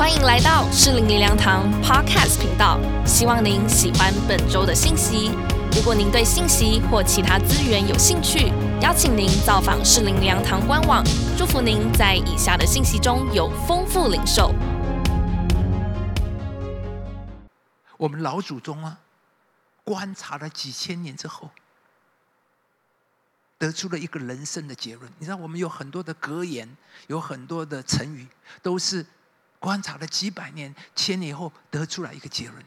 欢迎来到适龄灵粮堂 Podcast 频道，希望您喜欢本周的信息。如果您对信息或其他资源有兴趣，邀请您造访适龄灵粮堂官网。祝福您在以下的信息中有丰富领受。我们老祖宗啊，观察了几千年之后，得出了一个人生的结论。你知道，我们有很多的格言，有很多的成语，都是观察了几百年、千年后得出来一个结论。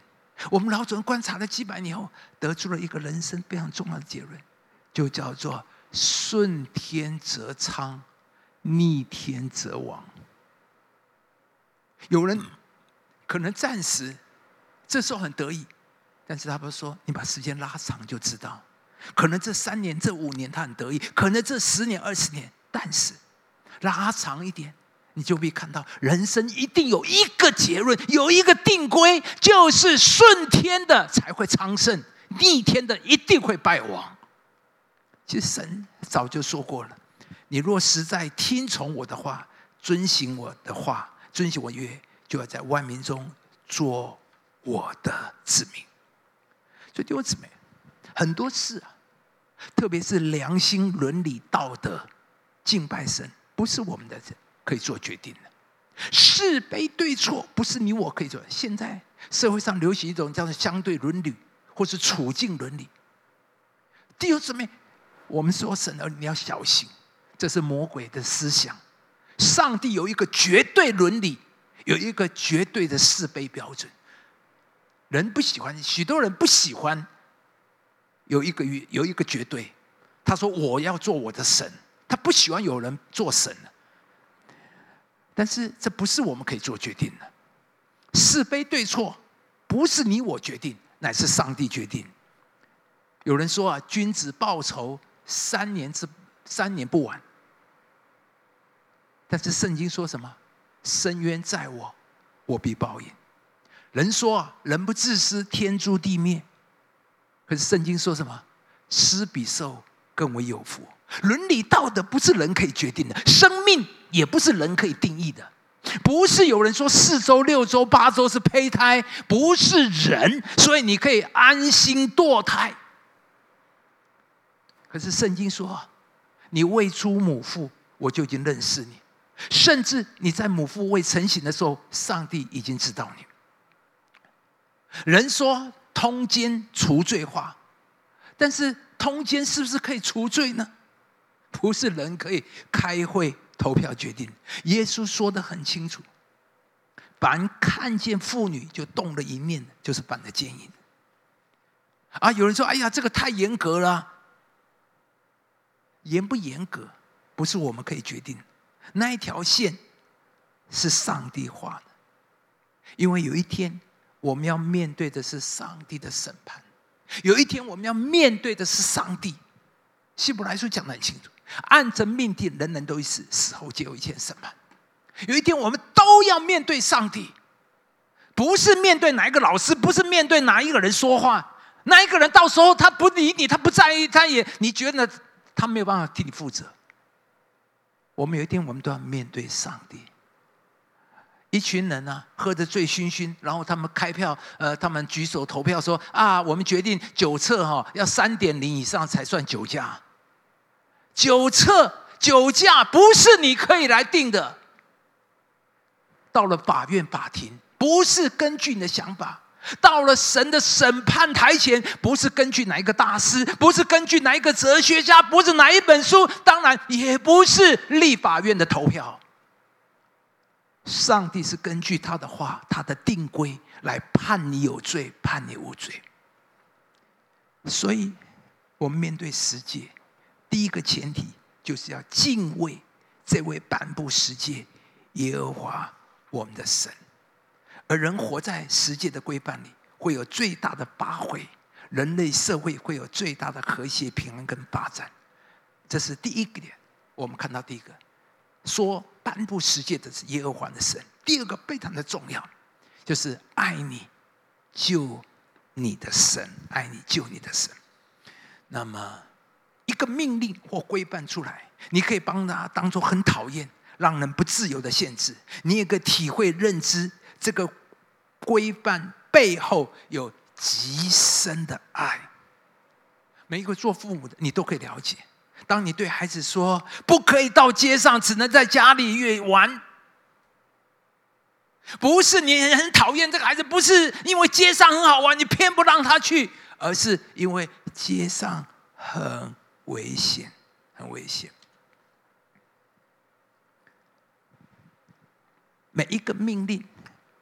我们老祖宗观察了几百年后，得出了一个人生非常重要的结论，就叫做“顺天则昌，逆天则亡”。有人可能暂时。这时候很得意，但是他不是说，你把时间拉长就知道，可能这三年、这五年他很得意，可能这十年、二十年，但是拉长一点，你就会看到，人生一定有一个结论，有一个定规，就是顺天的才会昌盛，逆天的一定会败亡。其实神早就说过了，你若实在听从我的话，遵行我的话，遵行我约，就要在万民中做。我的子民，所以弟兄姊妹，很多事啊，特别是良心、伦理、道德、敬拜神，不是我们的人可以做决定的。是非对错，不是你我可以做。现在社会上流行一种叫做相对伦理，或是处境伦理。弟兄姊妹，我们说神儿，你要小心，这是魔鬼的思想。上帝有一个绝对伦理，有一个绝对的是非标准。人不喜欢，许多人不喜欢有一个有一个绝对。他说：“我要做我的神。”他不喜欢有人做神了但是这不是我们可以做决定的。是非对错不是你我决定，乃是上帝决定。有人说啊，君子报仇三年之三年不晚。但是圣经说什么？深渊在我，我必报应。人说啊，人不自私，天诛地灭。可是圣经说什么？施比受更为有福。伦理道德不是人可以决定的，生命也不是人可以定义的。不是有人说四周、六周、八周是胚胎，不是人，所以你可以安心堕胎。可是圣经说，你未出母腹，我就已经认识你；甚至你在母腹未成型的时候，上帝已经知道你。人说通奸除罪化，但是通奸是不是可以除罪呢？不是人可以开会投票决定。耶稣说的很清楚：凡看见妇女就动了一念，就是犯了奸淫。啊，有人说：“哎呀，这个太严格了。”严不严格不是我们可以决定，那一条线是上帝画的，因为有一天。我们要面对的是上帝的审判，有一天我们要面对的是上帝。希伯来书讲的很清楚，按着命定，人人都会死，死后就有一天审判。有一天我们都要面对上帝，不是面对哪一个老师，不是面对哪一个人说话，那一个人到时候他不理你，他不在意，他也你觉得他没有办法替你负责。我们有一天我们都要面对上帝。一群人呢，喝得醉醺醺，然后他们开票，呃，他们举手投票说：“啊，我们决定酒测哈，要三点零以上才算酒驾。酒测酒驾不是你可以来定的。到了法院法庭，不是根据你的想法；到了神的审判台前，不是根据哪一个大师，不是根据哪一个哲学家，不是哪一本书，当然也不是立法院的投票。”上帝是根据他的话、他的定规来判你有罪、判你无罪。所以，我们面对世界，第一个前提就是要敬畏这位颁布世界耶和华我们的神。而人活在世界的规范里，会有最大的发挥，人类社会会有最大的和谐、平安跟发展。这是第一个点，我们看到第一个。说颁布世界的是耶和华的神。第二个非常的重要，就是爱你救你的神，爱你救你的神。那么一个命令或规范出来，你可以帮他当做很讨厌、让人不自由的限制。你也可以体会认知这个规范背后有极深的爱。每一个做父母的，你都可以了解。当你对孩子说“不可以到街上，只能在家里玩”，不是你很讨厌这个孩子，不是因为街上很好玩，你偏不让他去，而是因为街上很危险，很危险。每一个命令，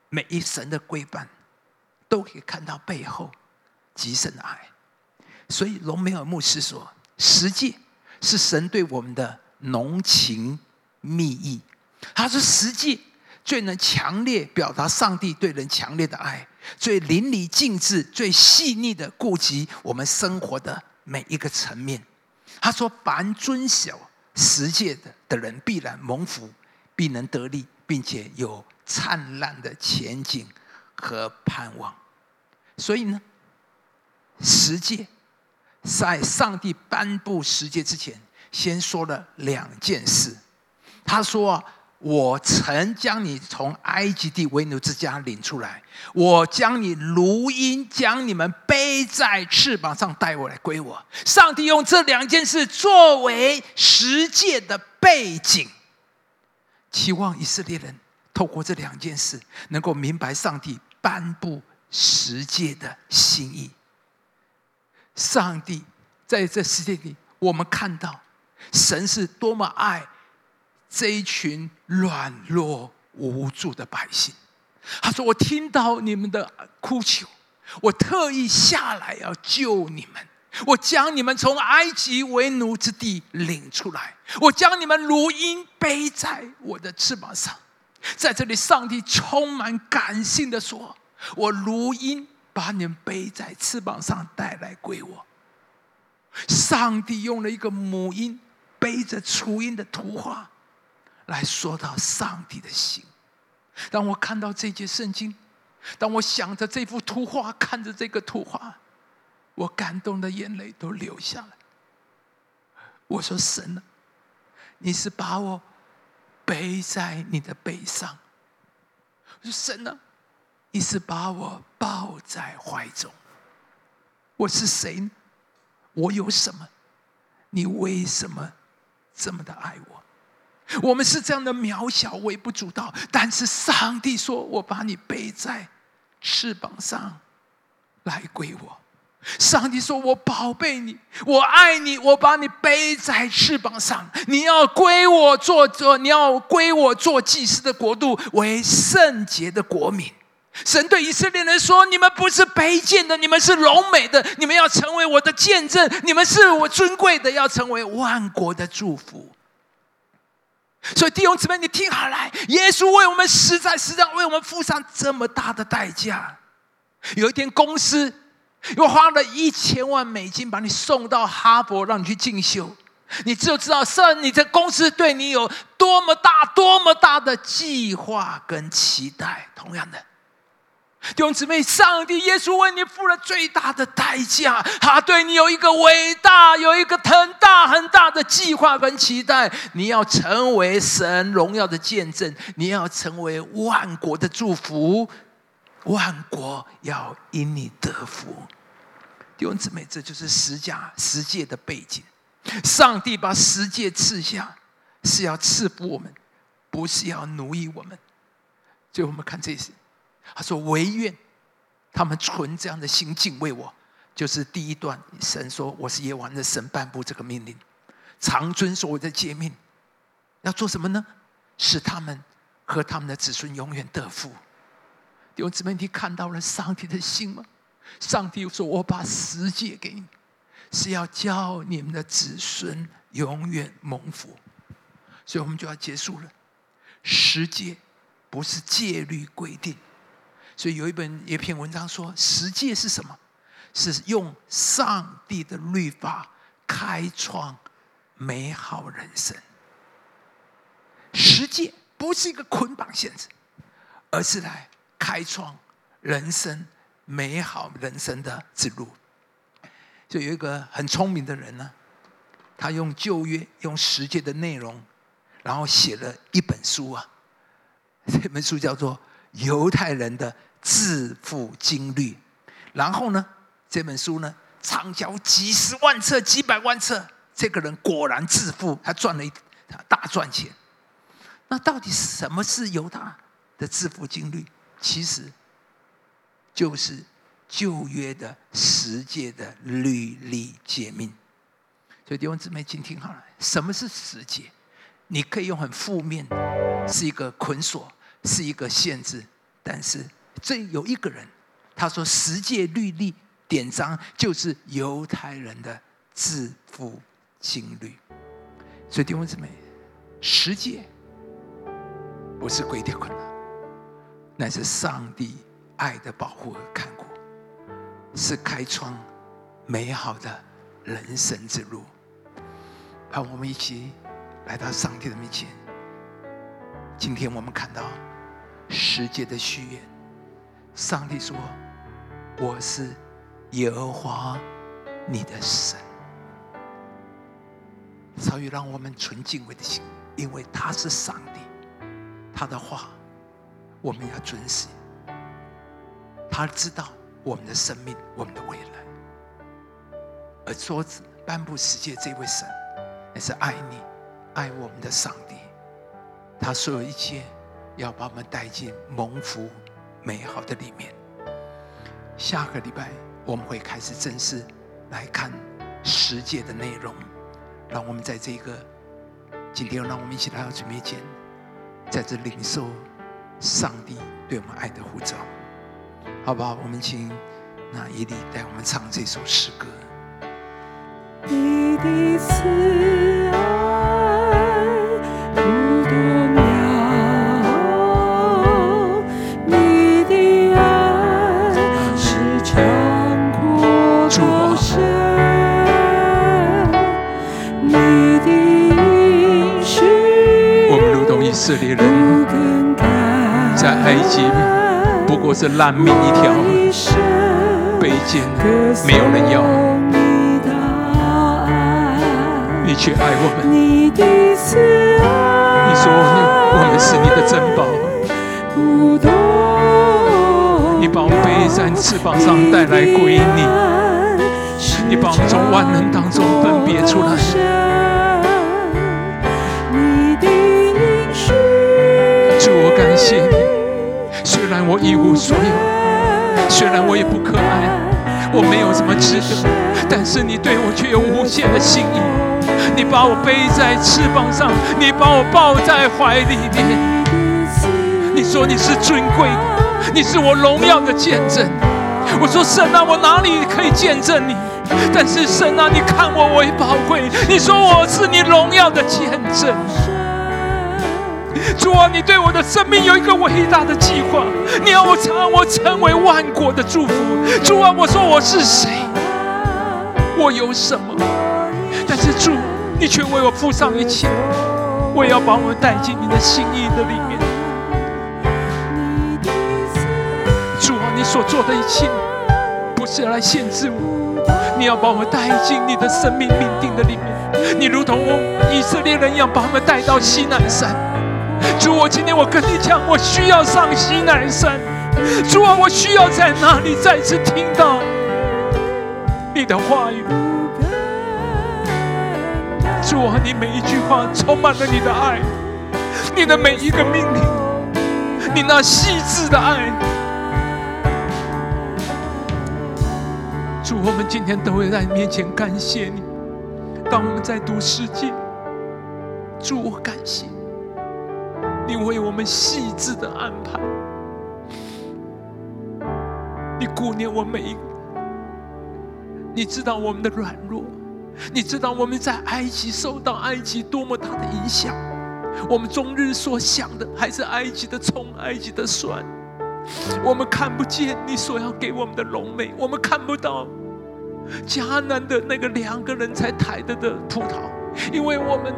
每一神的规范，都可以看到背后极深的爱。所以，隆美尔牧师说：“实际是神对我们的浓情蜜意。”他说：“实际最能强烈表达上帝对人强烈的爱，最淋漓尽致、最细腻的顾及我们生活的每一个层面。”他说：“凡遵守十诫的的人，必然蒙福，必能得利。”并且有灿烂的前景和盼望，所以呢，十诫在上帝颁布十诫之前，先说了两件事。他说：“我曾将你从埃及地为奴之家领出来，我将你如鹰，将你们背在翅膀上带我来归我。”上帝用这两件事作为十诫的背景。期望以色列人透过这两件事，能够明白上帝颁布十诫的心意。上帝在这世界里，我们看到神是多么爱这一群软弱无助的百姓。他说：“我听到你们的哭求，我特意下来要救你们。”我将你们从埃及为奴之地领出来，我将你们如鹰背在我的翅膀上。在这里，上帝充满感性的说：“我如鹰把你们背在翅膀上带来归我。”上帝用了一个母鹰背着雏鹰的图画，来说到上帝的心。当我看到这节圣经，当我想着这幅图画，看着这个图画。我感动的眼泪都流下来。我说：“神啊，你是把我背在你的背上。”我说：“神啊，你是把我抱在怀中。”我是谁？我有什么？你为什么这么的爱我？我们是这样的渺小、微不足道，但是上帝说：“我把你背在翅膀上，来归我。”上帝说：“我宝贝你，我爱你，我把你背在翅膀上。你要归我做做，你要归我做祭司的国度，为圣洁的国民。”神对以色列人说：“你们不是卑贱的，你们是荣美的。你们要成为我的见证，你们是我尊贵的，要成为万国的祝福。”所以弟兄姊妹，你听好了，耶稣为我们实在实在为我们付上这么大的代价。有一天，公司。又花了一千万美金把你送到哈佛，让你去进修，你就知道，圣你的公司对你有多么大、多么大的计划跟期待。同样的，弟兄姊妹，上帝耶稣为你付了最大的代价，他对你有一个伟大、有一个很大很大的计划跟期待。你要成为神荣耀的见证，你要成为万国的祝福。万国要因你得福，弟兄姊妹，这就是十家十界的背景。上帝把十界赐下，是要赐福我们，不是要奴役我们。最后我们看这些，他说：“唯愿他们存这样的心敬畏我。”就是第一段，神说：“我是耶和华的神，颁布这个命令，常遵守我的诫命，要做什么呢？使他们和他们的子孙永远得福。”弟兄姊妹，你看到了上帝的心吗？上帝说：“我把十诫给你，是要教你们的子孙永远蒙福。”所以，我们就要结束了。十诫不是戒律规定，所以有一本一篇文章说，十诫是什么？是用上帝的律法开创美好人生。十诫不是一个捆绑限制，而是来。开创人生美好人生的之路，就有一个很聪明的人呢，他用旧约用十诫的内容，然后写了一本书啊。这本书叫做《犹太人的致富经律。然后呢，这本书呢，畅销几十万册、几百万册。这个人果然致富，他赚了一他大赚钱。那到底什么是犹大的致富经律？其实就是旧约的十诫的律例诫命。所以弟兄姊妹，请听好了，什么是十诫？你可以用很负面，是一个捆锁，是一个限制。但是这有一个人，他说十诫律例典章就是犹太人的致富经律。所以弟兄姊妹，十诫不是规定困难，乃是上帝爱的保护和看顾，是开创美好的人生之路。让我们一起。来到上帝的面前。今天我们看到世界的序言。上帝说：“我是耶和华你的神。”所以让我们存敬畏的心，因为他是上帝，他的话我们要遵守。他知道我们的生命，我们的未来。而桌子颁布世界这位神，也是爱你。爱我们的上帝，他所有一切要把我们带进蒙福美好的里面。下个礼拜我们会开始正式来看十诫的内容，让我们在这个今天，让我们一起来到主面前，在这领受上帝对我们爱的呼召，好不好？我们请那伊利带我们唱这首诗歌。你的慈色列人在埃及不过是烂命一条，卑贱，没有人要。你却爱我们，你说我们是你的珍宝，你把我们背在翅膀上带来归你，你把我们从万人当中分别出来。一无所有，虽然我也不可爱，我没有什么值得，但是你对我却有无限的心意。你把我背在翅膀上，你把我抱在怀里面。你说你是尊贵，你是我荣耀的见证。我说神啊，我哪里可以见证你？但是神啊，你看我为宝贵。你说我是你荣耀的见证。主啊，你对我的生命有一个伟大的计划，你要我成我成为万国的祝福。主啊，我说我是谁？我有什么？但是主，你却为我付上一切，我也要把我带进你的心意的里面。主啊，你所做的一切，不是来限制我，你要把我带进你的生命命定的里面。你如同以色列人一样，把我们带到西南山。主，我今天我跟你讲，我需要上西南山。主啊，我需要在哪里再次听到你的话语？主啊，你每一句话充满了你的爱，你的每一个命令，你那细致的爱。主，我们今天都会在你面前感谢你。当我们在读世界，主，我感谢。你为我们细致的安排，你顾念我每一个，你知道我们的软弱，你知道我们在埃及受到埃及多么大的影响，我们终日所想的还是埃及的葱、埃及的蒜，我们看不见你所要给我们的荣美，我们看不到迦南的那个两个人才抬的的葡萄，因为我们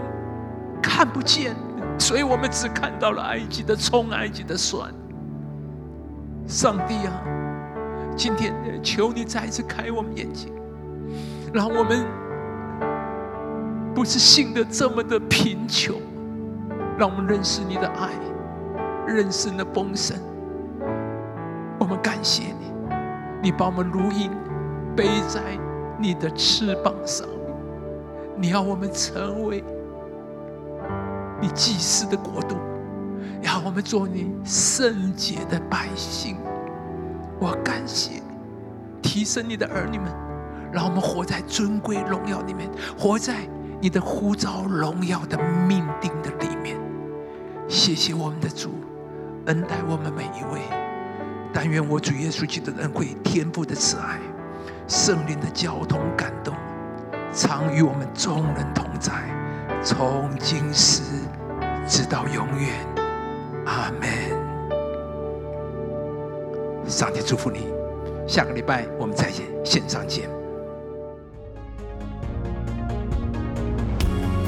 看不见。所以我们只看到了埃及的葱，埃及的酸。上帝啊，今天求你再一次开我们眼睛，让我们不是信的这么的贫穷，让我们认识你的爱，认识你的丰盛，我们感谢你，你把我们如鹰背在你的翅膀上，你要我们成为你祭司的国度，要我们做你圣洁的百姓。我感谢你，提升你的儿女们，让我们活在尊贵荣耀里面，活在你的呼召荣耀的命定的里面。谢谢我们的主，恩待我们每一位。但愿我主耶稣基督的恩惠、天父的慈爱、圣灵的交通感动，常与我们众人同在，从今时直到永远。阿门。上帝祝福你，下个礼拜我们再见，线上见。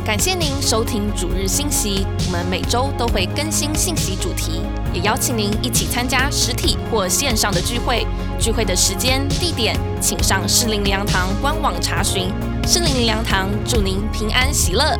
感谢您收听主日信息，我们每周都会更新信息主题，也邀请您一起参加实体或线上的聚会。聚会的时间、地点，请上适灵灵粮堂官网查询。适灵灵粮堂祝您平安喜乐。